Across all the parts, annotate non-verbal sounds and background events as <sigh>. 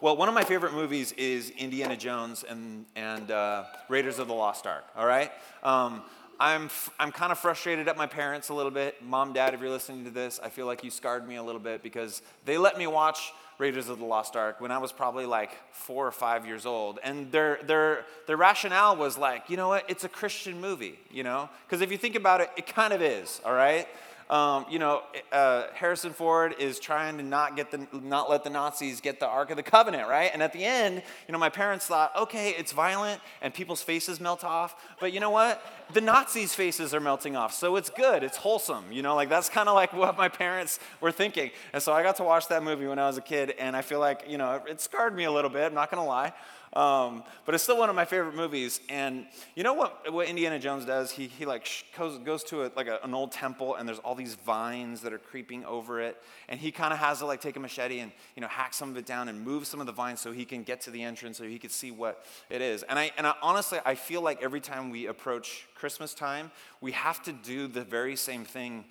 Well, one of my favorite movies is Indiana Jones and, and uh, Raiders of the Lost Ark, all right? Um, I'm, f- I'm kind of frustrated at my parents a little bit. Mom, dad, if you're listening to this, I feel like you scarred me a little bit because they let me watch Raiders of the Lost Ark when I was probably like four or five years old. And their, their, their rationale was like, you know what, it's a Christian movie, you know? Because if you think about it, it kind of is, all right? Um, you know, uh, Harrison Ford is trying to not get the not let the Nazis get the Ark of the Covenant, right? And at the end, you know, my parents thought, okay, it's violent and people's faces melt off, but you know what? The Nazis' faces are melting off, so it's good, it's wholesome, you know, like that's kind of like what my parents were thinking. And so I got to watch that movie when I was a kid, and I feel like, you know, it scarred me a little bit. I'm not gonna lie. Um, but it's still one of my favorite movies. And you know what, what Indiana Jones does? He, he like goes, goes to a, like a, an old temple and there's all these vines that are creeping over it. And he kind of has to like take a machete and, you know, hack some of it down and move some of the vines so he can get to the entrance so he can see what it is. And I, and I, honestly, I feel like every time we approach Christmas time, we have to do the very same thing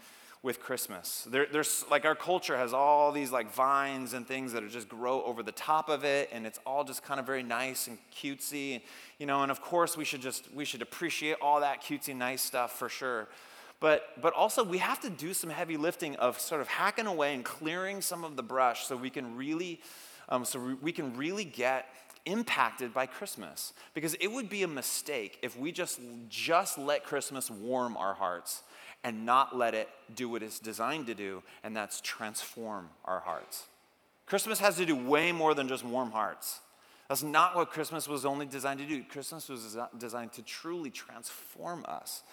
with Christmas. There, there's like our culture has all these like vines and things that are just grow over the top of it, and it's all just kind of very nice and cutesy, and, you know. And of course, we should just we should appreciate all that cutesy, nice stuff for sure. But but also we have to do some heavy lifting of sort of hacking away and clearing some of the brush so we can really um, so we can really get impacted by Christmas because it would be a mistake if we just just let Christmas warm our hearts and not let it do what it's designed to do, and that's transform our hearts. Christmas has to do way more than just warm hearts. That's not what Christmas was only designed to do. Christmas was designed to truly transform us.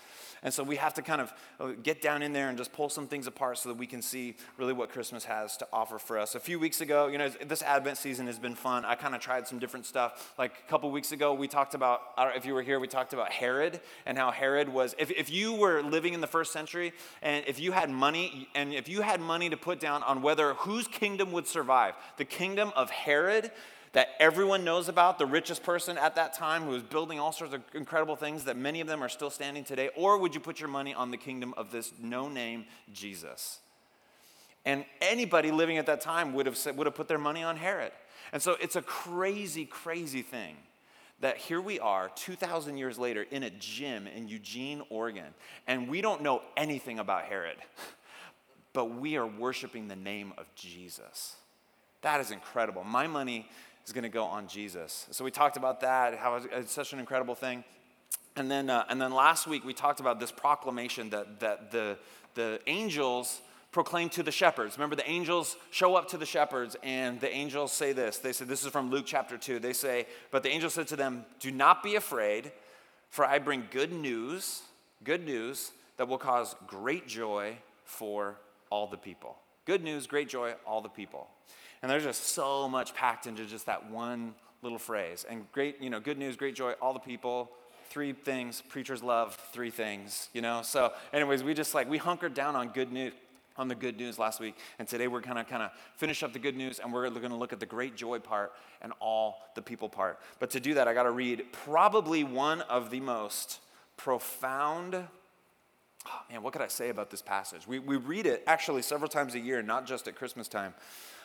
And so we have to kind of uh, get down in there and just pull some things apart so that we can see really what Christmas has to offer for us. A few weeks ago, you know, this Advent season has been fun. I kind of tried some different stuff. Like a couple weeks ago, we talked about, if you were here, we talked about Herod and how Herod was, if, if you were living in the first century and if you had money, and if you had money to put down on whether whose kingdom would survive, the kingdom of Herod that everyone knows about, the richest person at that time who was building all sorts of incredible things that many of them are still standing today? Or would you put your money on the kingdom of this no name Jesus? And anybody living at that time would have, said, would have put their money on Herod. And so it's a crazy, crazy thing that here we are 2,000 years later in a gym in Eugene, Oregon, and we don't know anything about Herod, <laughs> but we are worshiping the name of Jesus. That is incredible. My money is going to go on Jesus. So we talked about that, how it's such an incredible thing. And then, uh, and then last week we talked about this proclamation that, that the, the angels proclaim to the shepherds. Remember, the angels show up to the shepherds, and the angels say this. They say, This is from Luke chapter 2. They say, But the angel said to them, Do not be afraid, for I bring good news, good news that will cause great joy for all the people. Good news, great joy, all the people. And there's just so much packed into just that one little phrase. And great, you know, good news, great joy, all the people, three things, preachers love three things, you know? So, anyways, we just like, we hunkered down on good news. On the good news last week, and today we're gonna kind of finish up the good news, and we're gonna look at the great joy part and all the people part. But to do that, I gotta read probably one of the most profound oh <gasps> man, what could I say about this passage? We, we read it actually several times a year, not just at Christmas time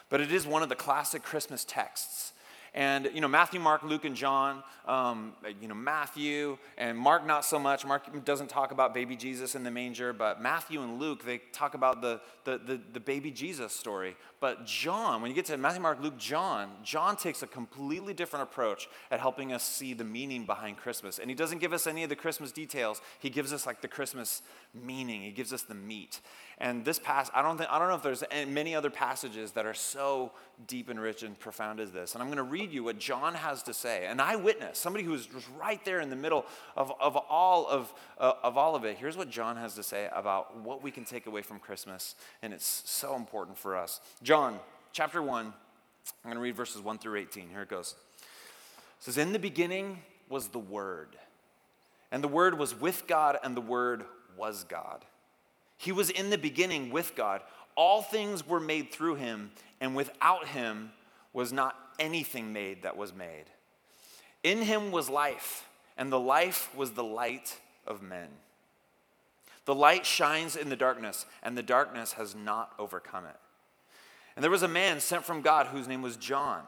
but it is one of the classic Christmas texts. And, you know, Matthew, Mark, Luke, and John, um, you know, Matthew and Mark, not so much. Mark doesn't talk about baby Jesus in the manger, but Matthew and Luke, they talk about the, the, the, the baby Jesus story. But John, when you get to Matthew, Mark, Luke, John, John takes a completely different approach at helping us see the meaning behind Christmas. And he doesn't give us any of the Christmas details, he gives us like the Christmas meaning, he gives us the meat. And this pass, I don't think, I don't know if there's many other passages that are so deep and rich and profound as this. And I'm going to read you what John has to say. An eyewitness, somebody who was right there in the middle of, of, all of, uh, of all of it. Here's what John has to say about what we can take away from Christmas. And it's so important for us. John, chapter 1, I'm going to read verses 1 through 18. Here it goes. It says, In the beginning was the Word, and the Word was with God, and the Word was God. He was in the beginning with God. All things were made through him, and without him was not anything made that was made. In him was life, and the life was the light of men. The light shines in the darkness, and the darkness has not overcome it. And there was a man sent from God whose name was John.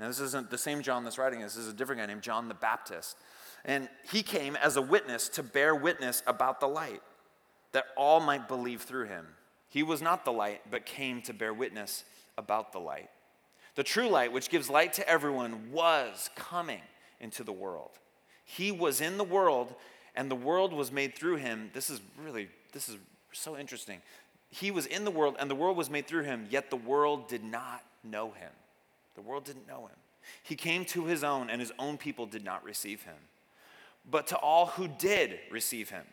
Now, this isn't the same John that's writing this, this is a different guy named John the Baptist. And he came as a witness to bear witness about the light, that all might believe through him. He was not the light, but came to bear witness about the light. The true light, which gives light to everyone, was coming into the world. He was in the world, and the world was made through him. This is really, this is so interesting. He was in the world, and the world was made through him, yet the world did not know him. The world didn't know him. He came to his own, and his own people did not receive him. But to all who did receive him,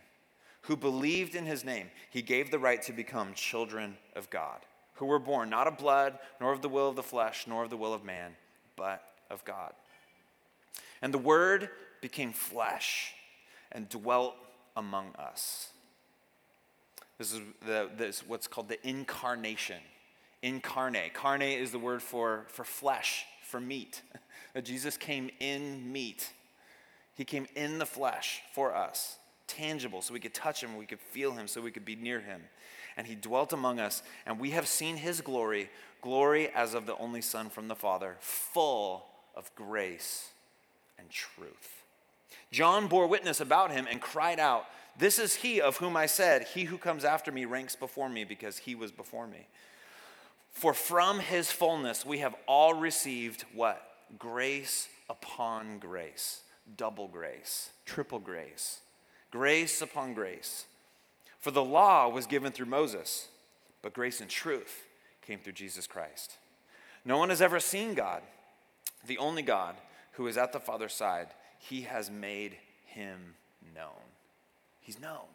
who believed in his name, he gave the right to become children of God, who were born not of blood, nor of the will of the flesh, nor of the will of man, but of God. And the word became flesh and dwelt among us. This is the, this, what's called the incarnation. Incarnate. Carne is the word for, for flesh, for meat. <laughs> Jesus came in meat. He came in the flesh for us, tangible, so we could touch him, we could feel him, so we could be near him. And he dwelt among us, and we have seen his glory, glory as of the only Son from the Father, full of grace and truth. John bore witness about him and cried out, This is he of whom I said, He who comes after me ranks before me because he was before me. For from his fullness we have all received what? Grace upon grace, double grace, triple grace, grace upon grace. For the law was given through Moses, but grace and truth came through Jesus Christ. No one has ever seen God, the only God who is at the Father's side. He has made him known. He's known.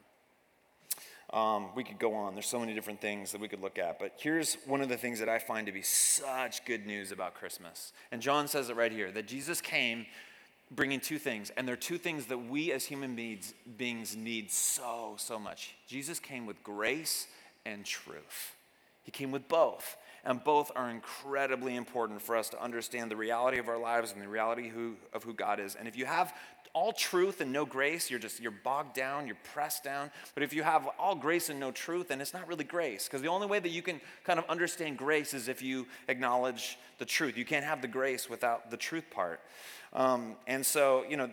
Um, we could go on. There's so many different things that we could look at. But here's one of the things that I find to be such good news about Christmas. And John says it right here that Jesus came bringing two things. And they're two things that we as human beings, beings need so, so much. Jesus came with grace and truth, He came with both. And both are incredibly important for us to understand the reality of our lives and the reality who, of who God is. And if you have all truth and no grace, you're just you're bogged down, you're pressed down. But if you have all grace and no truth, then it's not really grace. Because the only way that you can kind of understand grace is if you acknowledge the truth. You can't have the grace without the truth part. Um, and so, you know,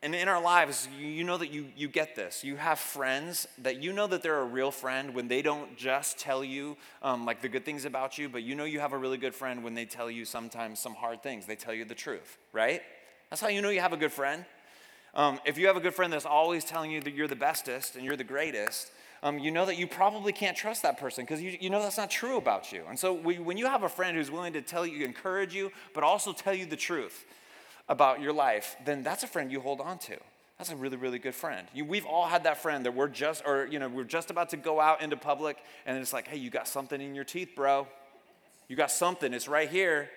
and in our lives, you know that you, you get this. You have friends that you know that they're a real friend when they don't just tell you um, like the good things about you, but you know you have a really good friend when they tell you sometimes some hard things. They tell you the truth, right? That's how you know you have a good friend. Um, if you have a good friend that's always telling you that you're the bestest and you're the greatest, um, you know that you probably can't trust that person because you, you know that's not true about you. And so we, when you have a friend who's willing to tell you, encourage you, but also tell you the truth about your life, then that's a friend you hold on to. That's a really, really good friend. You, we've all had that friend that we're just, or you know, we're just about to go out into public, and it's like, hey, you got something in your teeth, bro. You got something. It's right here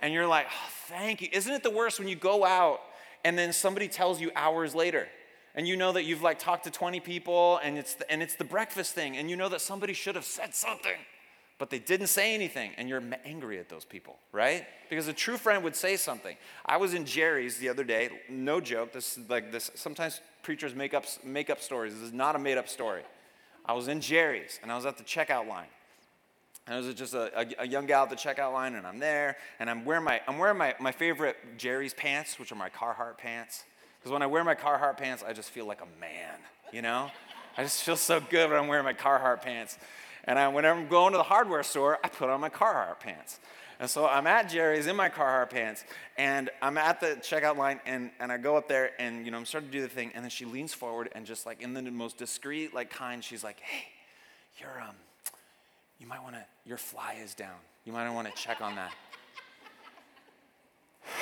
and you're like, oh, thank you. Isn't it the worst when you go out and then somebody tells you hours later? And you know that you've like talked to 20 people and it's the, and it's the breakfast thing and you know that somebody should have said something but they didn't say anything and you're angry at those people, right? Because a true friend would say something. I was in Jerry's the other day, no joke. This is like this sometimes preachers make up make up stories. This is not a made up story. I was in Jerry's and I was at the checkout line and it was just a, a, a, young gal at the checkout line, and I'm there, and I'm wearing my, I'm wearing my, my favorite Jerry's pants, which are my Carhartt pants. Because when I wear my Carhartt pants, I just feel like a man, you know? I just feel so good when I'm wearing my Carhartt pants. And I, whenever I'm going to the hardware store, I put on my Carhartt pants. And so I'm at Jerry's in my Carhartt pants, and I'm at the checkout line, and, and I go up there, and you know I'm starting to do the thing, and then she leans forward, and just like in the most discreet, like kind, she's like, "Hey, you're um, you might want to, your fly is down. You might want to check on that.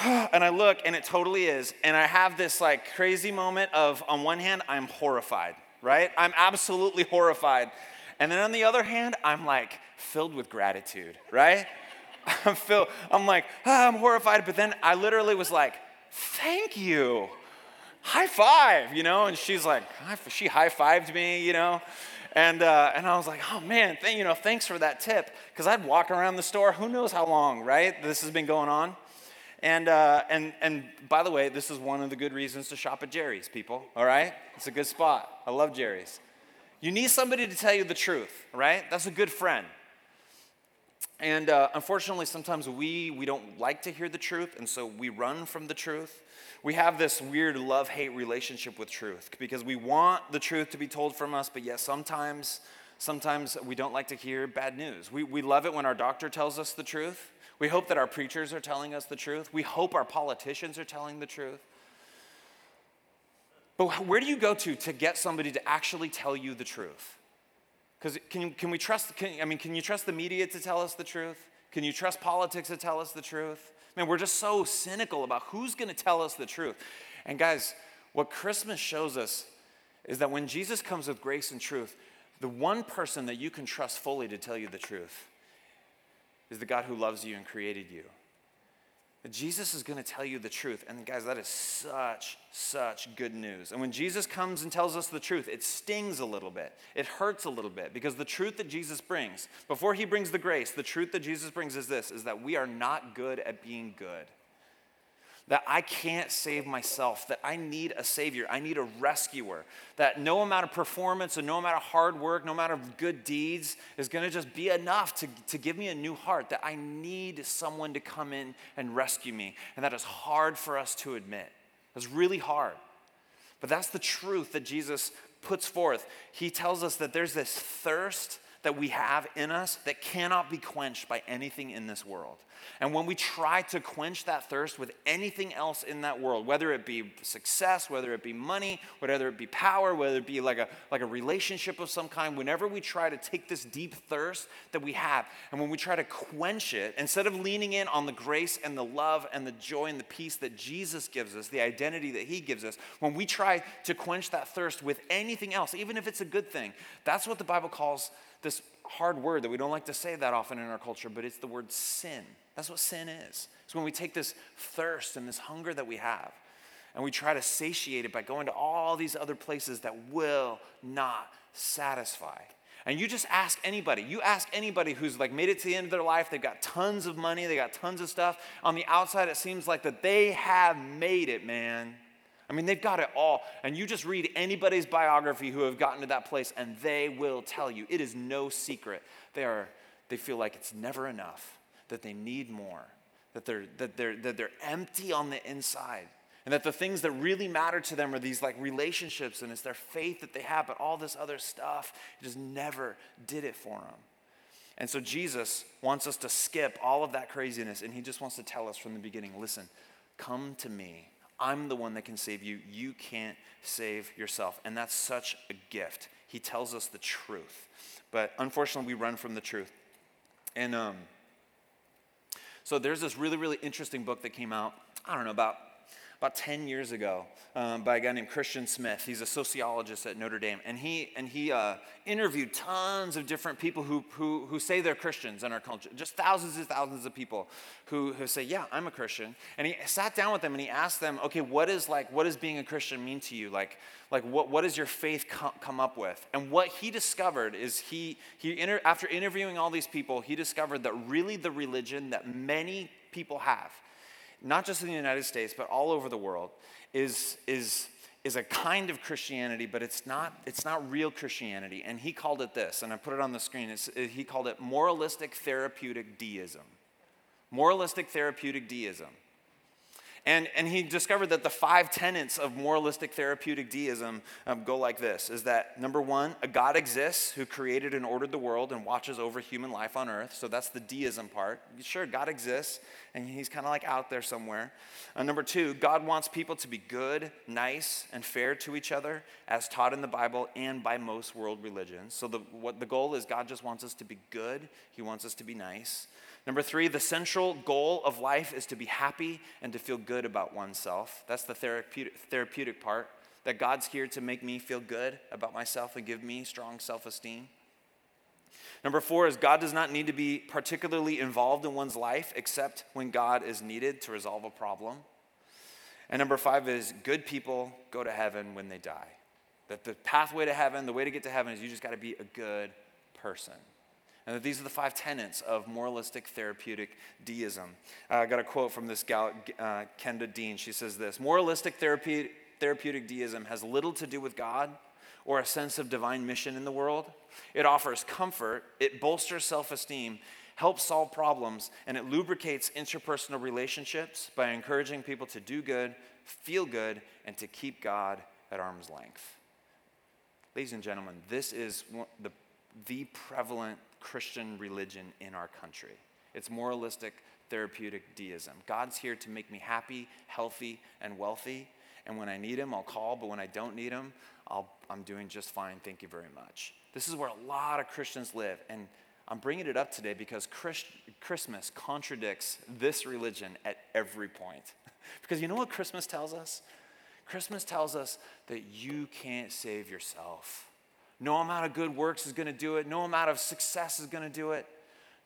<sighs> and I look, and it totally is. And I have this like crazy moment of, on one hand, I'm horrified, right? I'm absolutely horrified. And then on the other hand, I'm like filled with gratitude, right? <laughs> I'm filled, I'm like, ah, I'm horrified. But then I literally was like, thank you. High five, you know? And she's like, she high fived me, you know? And, uh, and I was like, oh man, th- you know, thanks for that tip. Because I'd walk around the store, who knows how long, right? This has been going on. And, uh, and, and by the way, this is one of the good reasons to shop at Jerry's, people, all right? It's a good spot. I love Jerry's. You need somebody to tell you the truth, right? That's a good friend. And uh, unfortunately, sometimes we, we don't like to hear the truth, and so we run from the truth. We have this weird love hate relationship with truth because we want the truth to be told from us, but yet sometimes, sometimes we don't like to hear bad news. We, we love it when our doctor tells us the truth. We hope that our preachers are telling us the truth. We hope our politicians are telling the truth. But where do you go to to get somebody to actually tell you the truth? Because can, can we trust, can, I mean, can you trust the media to tell us the truth? Can you trust politics to tell us the truth? Man, we're just so cynical about who's going to tell us the truth. And guys, what Christmas shows us is that when Jesus comes with grace and truth, the one person that you can trust fully to tell you the truth is the God who loves you and created you. Jesus is going to tell you the truth. And guys, that is such, such good news. And when Jesus comes and tells us the truth, it stings a little bit. It hurts a little bit because the truth that Jesus brings, before he brings the grace, the truth that Jesus brings is this is that we are not good at being good that I can't save myself, that I need a savior, I need a rescuer, that no amount of performance and no amount of hard work, no amount of good deeds is gonna just be enough to, to give me a new heart, that I need someone to come in and rescue me. And that is hard for us to admit. It's really hard. But that's the truth that Jesus puts forth. He tells us that there's this thirst that we have in us that cannot be quenched by anything in this world. And when we try to quench that thirst with anything else in that world, whether it be success, whether it be money, whether it be power, whether it be like a, like a relationship of some kind, whenever we try to take this deep thirst that we have, and when we try to quench it, instead of leaning in on the grace and the love and the joy and the peace that Jesus gives us, the identity that He gives us, when we try to quench that thirst with anything else, even if it's a good thing, that's what the Bible calls this hard word that we don't like to say that often in our culture, but it's the word sin. That's what sin is. It's when we take this thirst and this hunger that we have and we try to satiate it by going to all these other places that will not satisfy. And you just ask anybody. You ask anybody who's like made it to the end of their life, they've got tons of money, they got tons of stuff. On the outside, it seems like that they have made it, man. I mean, they've got it all. And you just read anybody's biography who have gotten to that place, and they will tell you it is no secret. They, are, they feel like it's never enough, that they need more, that they're, that, they're, that they're empty on the inside. And that the things that really matter to them are these like relationships and it's their faith that they have, but all this other stuff just never did it for them. And so Jesus wants us to skip all of that craziness and he just wants to tell us from the beginning listen, come to me I'm the one that can save you. You can't save yourself. And that's such a gift. He tells us the truth. But unfortunately, we run from the truth. And um, so there's this really, really interesting book that came out, I don't know, about about 10 years ago um, by a guy named Christian Smith. He's a sociologist at Notre Dame. And he, and he uh, interviewed tons of different people who, who, who say they're Christians in our culture, just thousands and thousands of people who, who say, Yeah, I'm a Christian. And he sat down with them and he asked them, Okay, what is like, what does being a Christian mean to you? Like, like what, what does your faith com- come up with? And what he discovered is he, he inter- after interviewing all these people, he discovered that really the religion that many people have not just in the United States, but all over the world, is, is, is a kind of Christianity, but it's not, it's not real Christianity. And he called it this, and I put it on the screen. It's, uh, he called it moralistic therapeutic deism. Moralistic therapeutic deism. And, and he discovered that the five tenets of moralistic therapeutic deism um, go like this is that number one, a God exists who created and ordered the world and watches over human life on earth. So that's the deism part. Sure, God exists and he's kind of like out there somewhere. Uh, number two, God wants people to be good, nice, and fair to each other as taught in the Bible and by most world religions. So the, what the goal is God just wants us to be good, he wants us to be nice. Number three, the central goal of life is to be happy and to feel good about oneself. That's the therapeutic, part, that God's here to make me feel good about myself and give me strong self esteem. Number four is God does not need to be particularly involved in one's life except when God is needed to resolve a problem. And number five is good people go to heaven when they die. That the pathway to heaven, the way to get to heaven is you just got to be a good person. And that these are the five tenets of moralistic therapeutic deism. Uh, I got a quote from this gal, uh, Kenda Dean. She says this Moralistic therapeutic, therapeutic deism has little to do with God or a sense of divine mission in the world. It offers comfort, it bolsters self esteem. helps solve problems, and it lubricates interpersonal relationships by encouraging people to do good, feel good, and to keep God at arm's length. Ladies and gentlemen, this is the, the prevalent Christian religion in our country. It's moralistic, therapeutic deism. God's here to make me happy, healthy, and wealthy. And when I need Him, I'll call, but when I don't need Him, i am doing just fine. Thank you very much. This is where a lot of Christians live. And I'm bringing it up today because Christ, Christmas contradicts this religion at every point. <laughs> because you know what Christmas tells us? Christmas tells us that you can't save yourself. No amount of good works is going to do it. No amount of success is going to do it.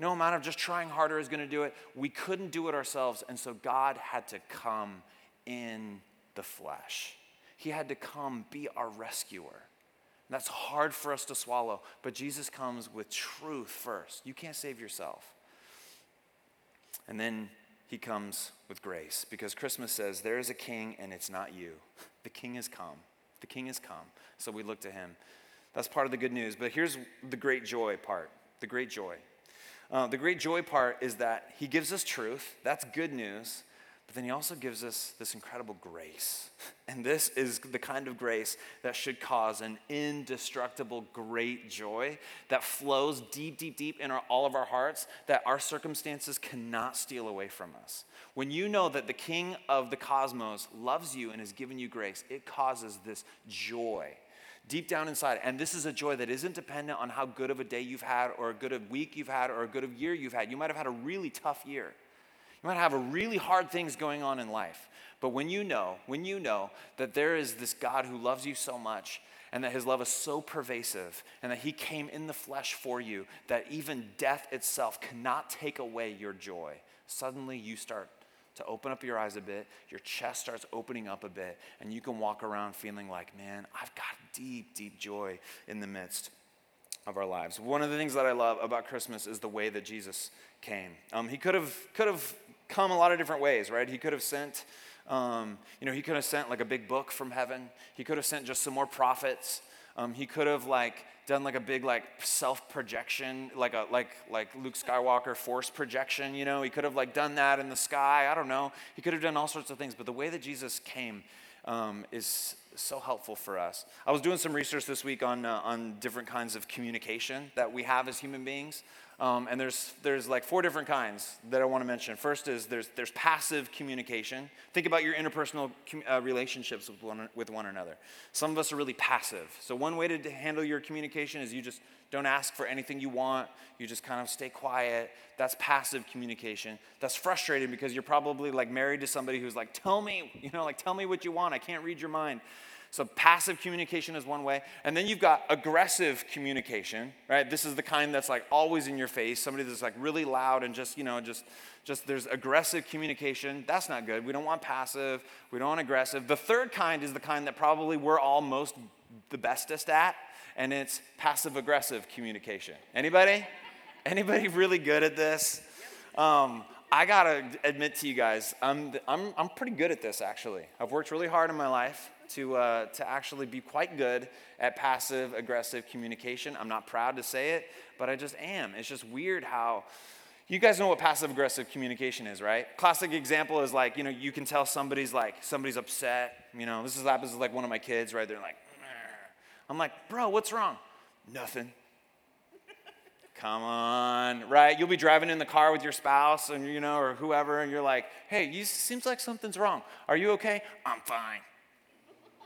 No amount of just trying harder is going to do it. We couldn't do it ourselves. And so God had to come in the flesh. He had to come be our rescuer. And that's hard for us to swallow. But Jesus comes with truth first. You can't save yourself. And then he comes with grace because Christmas says, There is a king and it's not you. <laughs> The king has come. The king has come. So we look to him. That's part of the good news. But here's the great joy part the great joy. Uh, the great joy part is that he gives us truth. That's good news. But then he also gives us this incredible grace. <laughs> And this is the kind of grace that should cause an indestructible, great joy that flows deep, deep, deep in our, all of our hearts that our circumstances cannot steal away from us. When you know that the King of the cosmos loves you and has given you grace, it causes this joy deep down inside. And this is a joy that isn't dependent on how good of a day you've had, or a good of week you've had, or a good of year you've had. You might have had a really tough year. You might have really hard things going on in life. But when you know, when you know that there is this God who loves you so much and that his love is so pervasive and that he came in the flesh for you that even death itself cannot take away your joy, suddenly you start to open up your eyes a bit, your chest starts opening up a bit, and you can walk around feeling like, man, I've got deep, deep joy in the midst of our lives. One of the things that I love about Christmas is the way that Jesus came. Um, he could have could have come a lot of different ways, right? He could have sent, um, you know, he could have sent like a big book from heaven. He could have sent just some more prophets. Um, he could have like done like a big like self projection, like a like like Luke Skywalker force projection. You know, he could have like done that in the sky. I don't know. He could have done all sorts of things. But the way that Jesus came um, is so helpful for us. I was doing some research this week on uh, on different kinds of communication that we have as human beings. Um, and there's, there's like four different kinds that I want to mention. First is there's, there's passive communication. Think about your interpersonal uh, relationships with one, with one another. Some of us are really passive. So, one way to handle your communication is you just don't ask for anything you want, you just kind of stay quiet. That's passive communication. That's frustrating because you're probably like married to somebody who's like, tell me, you know, like, tell me what you want. I can't read your mind. So passive communication is one way. And then you've got aggressive communication, right? This is the kind that's like always in your face, somebody that's like really loud and just, you know, just just there's aggressive communication. That's not good. We don't want passive. We don't want aggressive. The third kind is the kind that probably we're all most the bestest at, and it's passive aggressive communication. Anybody? Anybody really good at this? Um, I gotta admit to you guys, I'm, I'm, I'm pretty good at this actually. I've worked really hard in my life to, uh, to actually be quite good at passive aggressive communication. I'm not proud to say it, but I just am. It's just weird how. You guys know what passive aggressive communication is, right? Classic example is like, you know, you can tell somebody's like, somebody's upset. You know, this is happens with like one of my kids, right? They're like, I'm like, bro, what's wrong? Nothing. <laughs> Come on, right? You'll be driving in the car with your spouse and you know, or whoever, and you're like, hey, you seems like something's wrong. Are you okay? I'm fine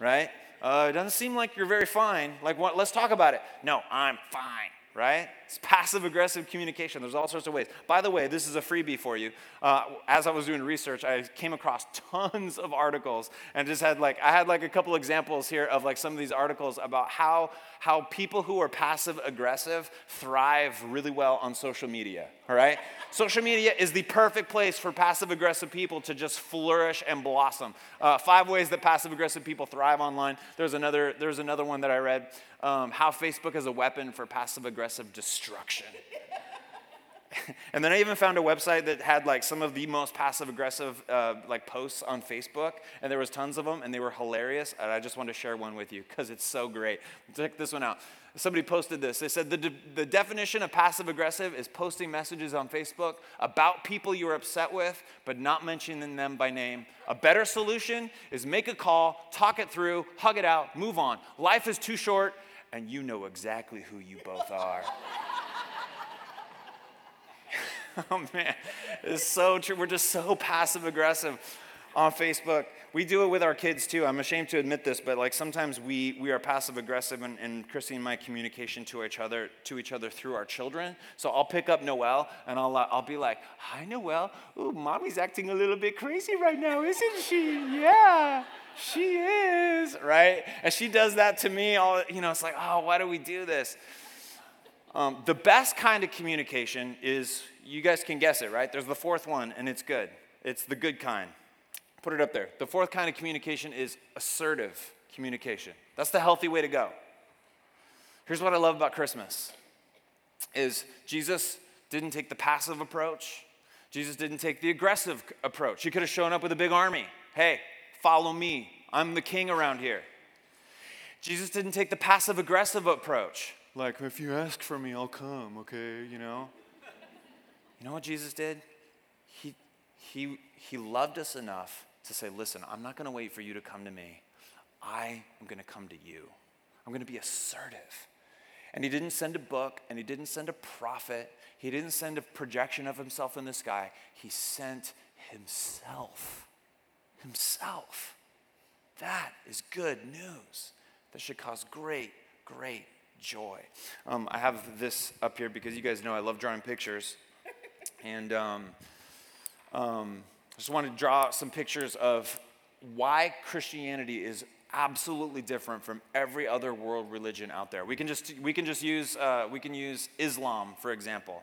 right? Uh, it doesn't seem like you're very fine. Like, what, let's talk about it. No, I'm fine right? It's passive aggressive communication. There's all sorts of ways. By the way, this is a freebie for you. Uh, as I was doing research, I came across <laughs> tons of articles and just had like, I had like a couple examples here of like some of these articles about how, how people who are passive aggressive thrive really well on social media, all right? social media is the perfect place for passive aggressive people to just flourish and blossom. Uh, five ways that passive aggressive people thrive online. There's another, there's another one that I read um, how Facebook is a weapon for passive aggressive destruction. <laughs> and then I even found a website that had like some of the most passive aggressive uh, like posts on Facebook, and there was tons of them, and they were hilarious. And I just wanted to share one with you because it's so great. Check this one out. Somebody posted this. They said the, de- the definition of passive aggressive is posting messages on Facebook about people you're upset with, but not mentioning them by name. A better solution is make a call, talk it through, hug it out, move on. Life is too short, and you know exactly who you both are. <laughs> oh man, it's so true. We're just so passive aggressive on Facebook. We do it with our kids too. I'm ashamed to admit this, but like sometimes we, we are passive aggressive in, in Christy and my communication to each other to each other through our children. So I'll pick up Noelle and I'll uh, I'll be like, "Hi Noelle, ooh, mommy's acting a little bit crazy right now, isn't she? Yeah." She is, right? And she does that to me all, you know, it's like, oh, why do we do this? Um, the best kind of communication is, you guys can guess it, right? There's the fourth one, and it's good. It's the good kind. Put it up there. The fourth kind of communication is assertive communication. That's the healthy way to go. Here's what I love about Christmas is Jesus didn't take the passive approach. Jesus didn't take the aggressive approach. He could have shown up with a big army. Hey, follow me. I'm the king around here. Jesus didn't take the passive aggressive approach. Like, if you ask for me, I'll come, okay? You know? You know what Jesus did? He, he, he loved us enough to say, listen, I'm not going to wait for you to come to me. I am going to come to you. I'm going to be assertive. And he didn't send a book, and he didn't send a prophet, he didn't send a projection of himself in the sky. He sent himself. Himself. That is good news. That should cause great, great joy. Um, I have this up here because you guys know I love drawing pictures. <laughs> And um, um, I just want to draw some pictures of why Christianity is absolutely different from every other world religion out there. We can just, we can just use, uh, we can use Islam, for example.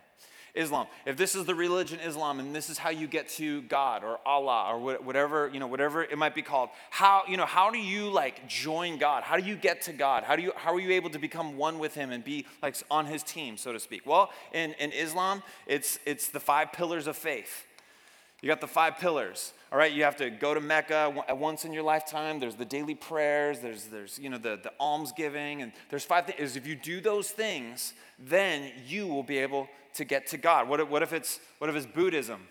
Islam. If this is the religion Islam and this is how you get to God or Allah or whatever, you know, whatever it might be called, how, you know, how do you like join God? How do you get to God? How do you how are you able to become one with him and be like on his team, so to speak? Well, in, in Islam, it's it's the five pillars of faith. You got the five pillars. All right, you have to go to Mecca once in your lifetime. There's the daily prayers. There's, there's you know, the, the alms giving. And there's five things. If you do those things, then you will be able to get to God. What if, what if, it's, what if it's Buddhism?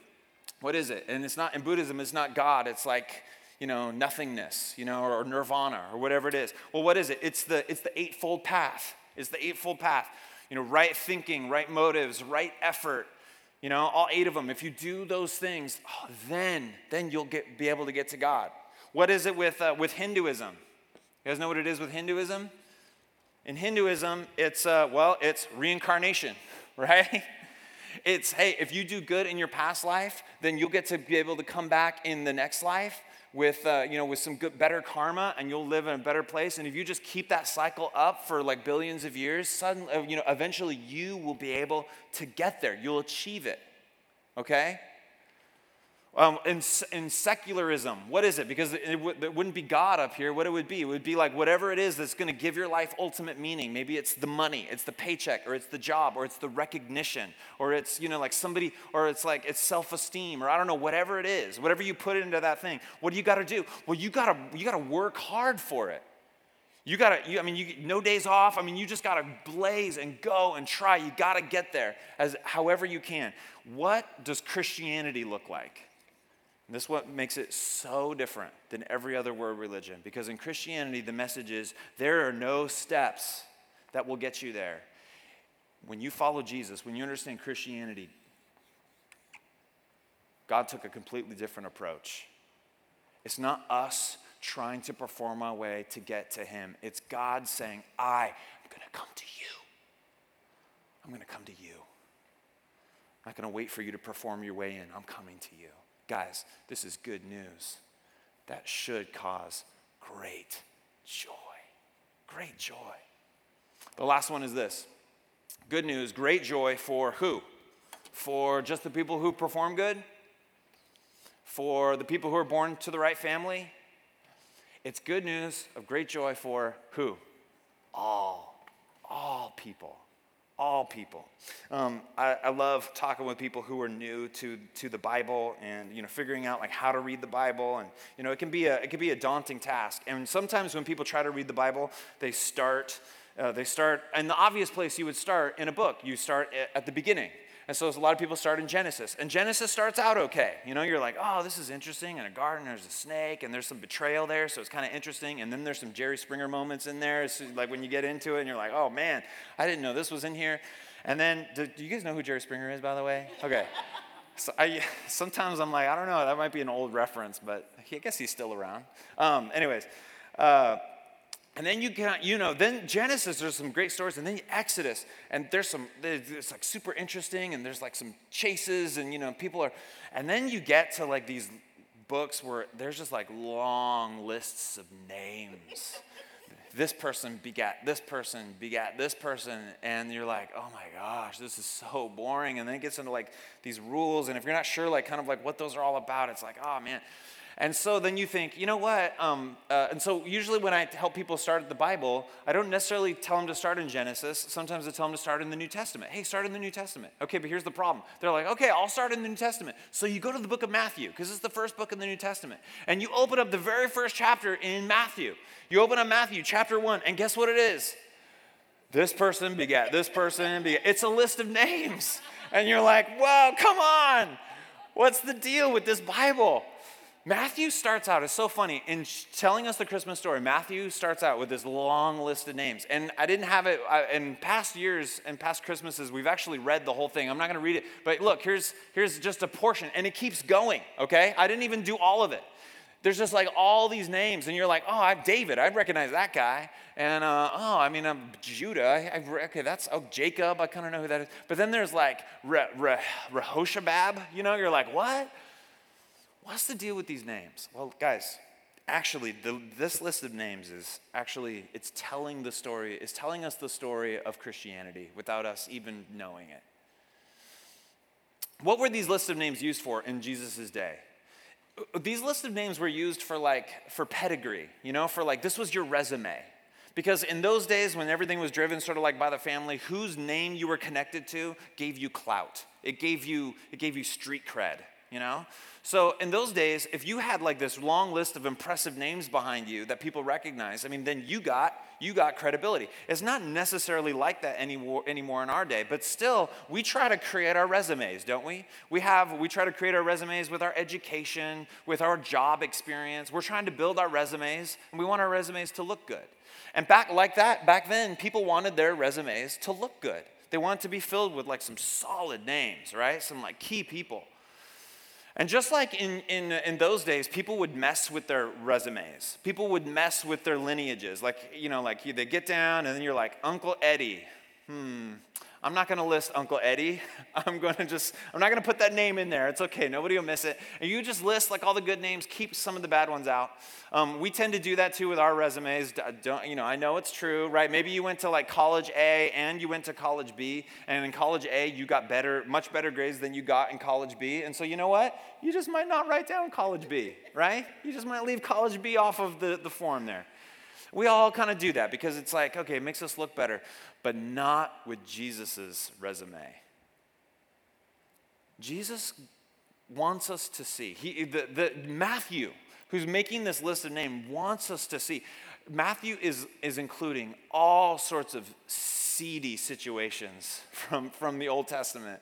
What is it? And it's not, in Buddhism, it's not God. It's like, you know, nothingness, you know, or nirvana or whatever it is. Well, what is it? It's the, it's the eightfold path. It's the eightfold path. You know, right thinking, right motives, right effort, you know, all eight of them. If you do those things, oh, then, then you'll get, be able to get to God. What is it with, uh, with Hinduism? You guys know what it is with Hinduism? In Hinduism, it's, uh, well, it's reincarnation, <laughs> right? It's, hey, if you do good in your past life, then you'll get to be able to come back in the next life with, uh, you know, with some good, better karma and you'll live in a better place. And if you just keep that cycle up for like billions of years, suddenly, uh, you know, eventually you will be able to get there. You'll achieve it. Okay? Um, in, in, secularism, what is it? Because it, w- it, wouldn't be God up here. What it would be? It would be like whatever it is that's going to give your life ultimate meaning. Maybe it's the money, it's the paycheck, or it's the job, or it's the recognition, or it's, you know, like somebody, or it's like it's self esteem, or I don't know, whatever it is, whatever you put into that thing. What do you got to do? Well, you got to you got to work hard for it. You got to, I mean, you, no days off. I mean, you just got to blaze and go and try. You got to get there as however you can. What does Christianity look like? This is what makes it so different than every other world religion. Because in Christianity, the message is there are no steps that will get you there. When you follow Jesus, when you understand Christianity, God took a completely different approach. It's not us trying to perform our way to get to Him, it's God saying, I am going to come to you. I'm going to come to you. I'm not going to wait for you to perform your way in. I'm coming to you. Guys, this is good news that should cause great joy. Great joy. The last one is this good news, great joy for who? For just the people who perform good? For the people who are born to the right family? It's good news of great joy for who? All. All people all people. Um, I, I, love talking with people who are new to, to the Bible and you know figuring out like how to read the Bible and you know it can be a it can be a daunting task. And sometimes when people try to read the Bible, they start uh, they start and the obvious place you would start in a book you start at the beginning. And so a lot of people start in Genesis. And Genesis starts out okay. You know, you're like, oh, this is interesting. In a garden, there's a snake, and there's some betrayal there, so it's kind of interesting. And then there's some Jerry Springer moments in there. It's like when you get into it, and you're like, oh man, I didn't know this was in here. And then, do, do you guys know who Jerry Springer is, by the way? Okay. So I, <laughs> sometimes I'm like, I don't know, that might be an old reference, but I guess he's still around. Um, anyways, uh, and then you can, you know, then Genesis, there's some great stories, and then Exodus, and there's some, it's like super interesting, and there's like some chases, and you know, people are, and then you get to like these books where there's just like long lists of names. <laughs> this person begat this person begat this person, and you're like, oh my gosh, this is so boring. And then it gets into like these rules, and if you're not sure, like kind of like what those are all about, it's like, oh man. And so then you think, you know what? Um, uh, and so usually when I help people start the Bible, I don't necessarily tell them to start in Genesis. Sometimes I tell them to start in the New Testament. Hey, start in the New Testament. Okay, but here's the problem. They're like, okay, I'll start in the New Testament. So you go to the book of Matthew, because it's the first book in the New Testament. And you open up the very first chapter in Matthew. You open up Matthew chapter one, and guess what it is? This person begat this person. Begat. It's a list of names. And you're like, whoa, come on. What's the deal with this Bible? Matthew starts out, it's so funny, in telling us the Christmas story, Matthew starts out with this long list of names. And I didn't have it I, in past years and past Christmases, we've actually read the whole thing. I'm not going to read it, but look, here's, here's just a portion, and it keeps going, okay? I didn't even do all of it. There's just like all these names, and you're like, oh, I'm David, I recognize that guy. And uh, oh, I mean, I'm Judah, I, I, okay, that's, oh, Jacob, I kind of know who that is. But then there's like Re, Re, Rehoshabab, you know, you're like, what? What's the deal with these names? Well, guys, actually, the, this list of names is actually, it's telling the story, it's telling us the story of Christianity without us even knowing it. What were these lists of names used for in Jesus' day? These lists of names were used for like, for pedigree, you know, for like, this was your resume. Because in those days, when everything was driven sort of like by the family, whose name you were connected to gave you clout. It gave you, it gave you street cred, you know? So in those days, if you had like this long list of impressive names behind you that people recognize, I mean, then you got you got credibility. It's not necessarily like that anymore, anymore in our day, but still, we try to create our resumes, don't we? We have we try to create our resumes with our education, with our job experience. We're trying to build our resumes, and we want our resumes to look good. And back like that, back then, people wanted their resumes to look good. They wanted to be filled with like some solid names, right? Some like key people. And just like in, in, in those days, people would mess with their resumes. People would mess with their lineages. Like, you know, like they get down and then you're like, Uncle Eddie. Hmm, I'm not going to list Uncle Eddie. <laughs> I'm going to just, I'm not going to put that name in there. It's okay. Nobody will miss it. And you just list like all the good names, keep some of the bad ones out. Um, we tend to do that too with our resumes. Don't, you know, I know it's true, right? Maybe you went to like college A and you went to college B. And in college A, you got better, much better grades than you got in college B. And so you know what? You just might not write down college B, right? You just might leave college B off of the, the form there. We all kind of do that because it's like, okay, it makes us look better but not with Jesus' resume. Jesus wants us to see. He, the, the, Matthew, who's making this list of names, wants us to see. Matthew is, is including all sorts of seedy situations <laughs> from, from the Old Testament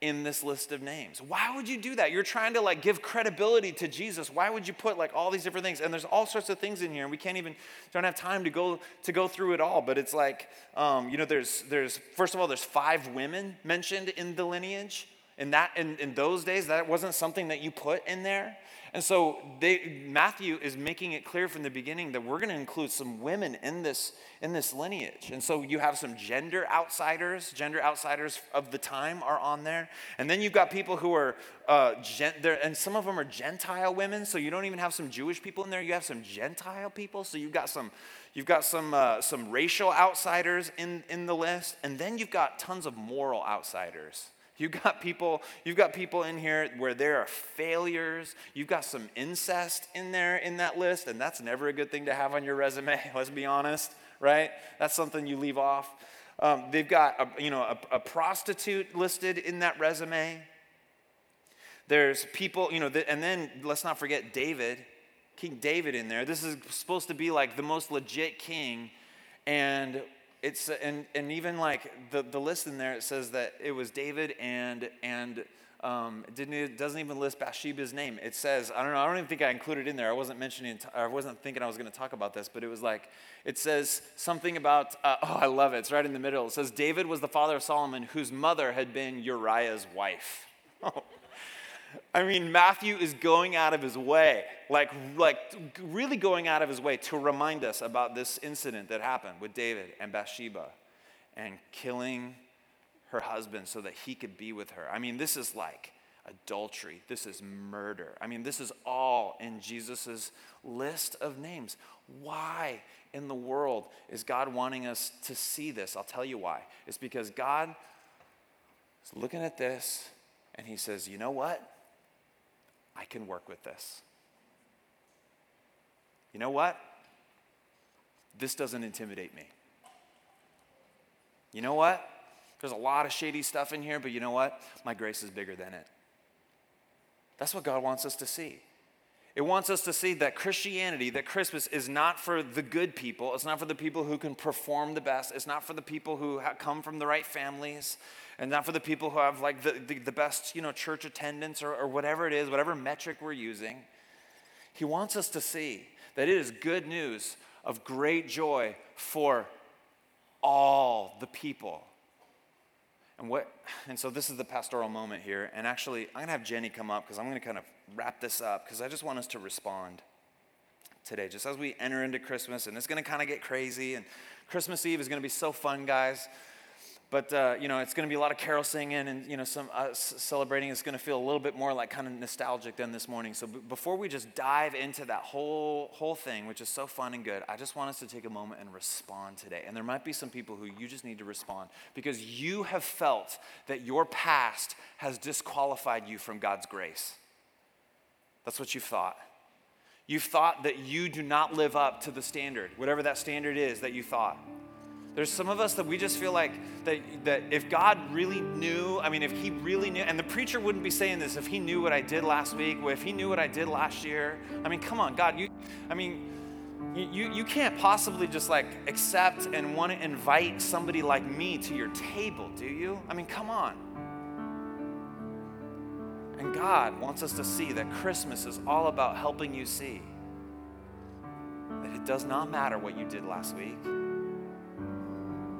in this list of names. Why would you do that? You're trying to like give credibility to Jesus. Why would you put like all these different things? And there's all sorts of things in here, and we can't even don't have time to go to go through it all. But it's like, um, you know, there's there's first of all, there's five women mentioned in the lineage. In that in, in those days, that wasn't something that you put in there. And so they, Matthew is making it clear from the beginning that we're going to include some women in this, in this lineage. And so you have some gender outsiders, gender outsiders of the time are on there. And then you've got people who are, uh, gen, and some of them are Gentile women. So you don't even have some Jewish people in there. You have some Gentile people. So you've got some, you've got some, uh, some racial outsiders in, in the list. And then you've got tons of moral outsiders. You've got people, you've got people in here where there are failures. You've got some incest in there in that list, and that's never a good thing to have on your resume, <laughs> let's be honest, right? That's something you leave off. Um, they've got a, you know, a, a prostitute listed in that resume. There's people, you know, and then let's not forget David, King David in there. This is supposed to be like the most legit king. And it's and and even like the, the list in there, it says that it was David and and um, didn't it doesn't even list Bathsheba's name. It says I don't know. I don't even think I included in there. I wasn't mentioning. I wasn't thinking I was going to talk about this, but it was like it says something about. Uh, oh, I love it. It's right in the middle. It says David was the father of Solomon, whose mother had been Uriah's wife. <laughs> Oh. I mean, Matthew is going out of his way, like, like really going out of his way to remind us about this incident that happened with David and Bathsheba and killing her husband so that he could be with her. I mean, this is like adultery, this is murder. I mean, this is all in Jesus' list of names. Why in the world is God wanting us to see this? I'll tell you why. It's because God is looking at this and he says, you know what? I can work with this. You know what? This doesn't intimidate me. You know what? There's a lot of shady stuff in here, but you know what? My grace is bigger than it. That's what God wants us to see. It wants us to see that Christianity, that Christmas is not for the good people. It's not for the people who can perform the best. It's not for the people who come from the right families and not for the people who have like the, the, the best, you know, church attendance or, or whatever it is, whatever metric we're using. He wants us to see that it is good news of great joy for all the people. And what and so this is the pastoral moment here. And actually, I'm gonna have Jenny come up because I'm gonna kind of wrap this up because I just want us to respond today, just as we enter into Christmas, and it's gonna kind of get crazy. And Christmas Eve is gonna be so fun, guys. But uh, you know, it's going to be a lot of carol singing and you know some uh, celebrating. It's going to feel a little bit more like kind of nostalgic than this morning. So b- before we just dive into that whole whole thing, which is so fun and good, I just want us to take a moment and respond today. And there might be some people who you just need to respond because you have felt that your past has disqualified you from God's grace. That's what you've thought. You've thought that you do not live up to the standard, whatever that standard is that you thought. There's some of us that we just feel like that, that if God really knew, I mean, if He really knew, and the preacher wouldn't be saying this if He knew what I did last week, if He knew what I did last year. I mean, come on, God, you, I mean, you, you can't possibly just like accept and want to invite somebody like me to your table, do you? I mean, come on. And God wants us to see that Christmas is all about helping you see that it does not matter what you did last week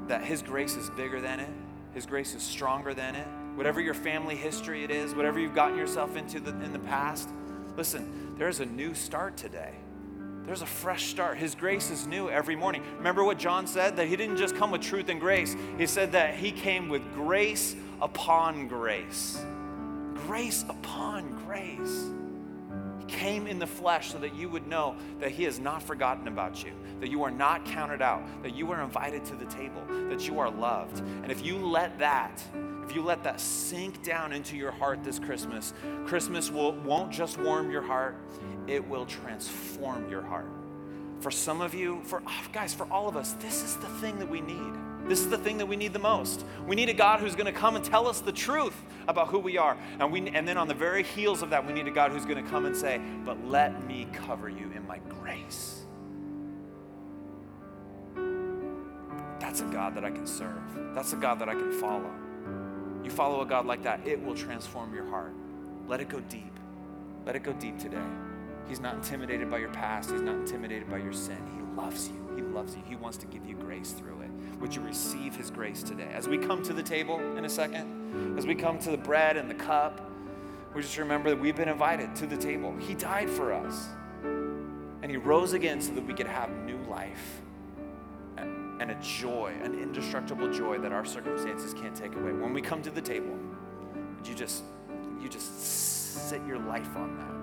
that His grace is bigger than it, His grace is stronger than it. Whatever your family history it is, whatever you've gotten yourself into the, in the past, listen, there's a new start today. There's a fresh start. His grace is new every morning. Remember what John said? That he didn't just come with truth and grace, he said that he came with grace upon grace. Grace upon grace He came in the flesh so that you would know that He has not forgotten about you, that you are not counted out, that you are invited to the table, that you are loved. And if you let that, if you let that sink down into your heart this Christmas, Christmas will, won't just warm your heart, it will transform your heart. For some of you, for oh, guys, for all of us, this is the thing that we need. This is the thing that we need the most. We need a God who's going to come and tell us the truth about who we are. And, we, and then on the very heels of that, we need a God who's going to come and say, But let me cover you in my grace. That's a God that I can serve. That's a God that I can follow. You follow a God like that, it will transform your heart. Let it go deep. Let it go deep today. He's not intimidated by your past, He's not intimidated by your sin. He loves you. He loves you. He wants to give you grace through it. Would you receive His grace today? As we come to the table in a second, as we come to the bread and the cup, we just remember that we've been invited to the table. He died for us, and He rose again so that we could have new life and a joy, an indestructible joy that our circumstances can't take away. When we come to the table, you just you just sit your life on that.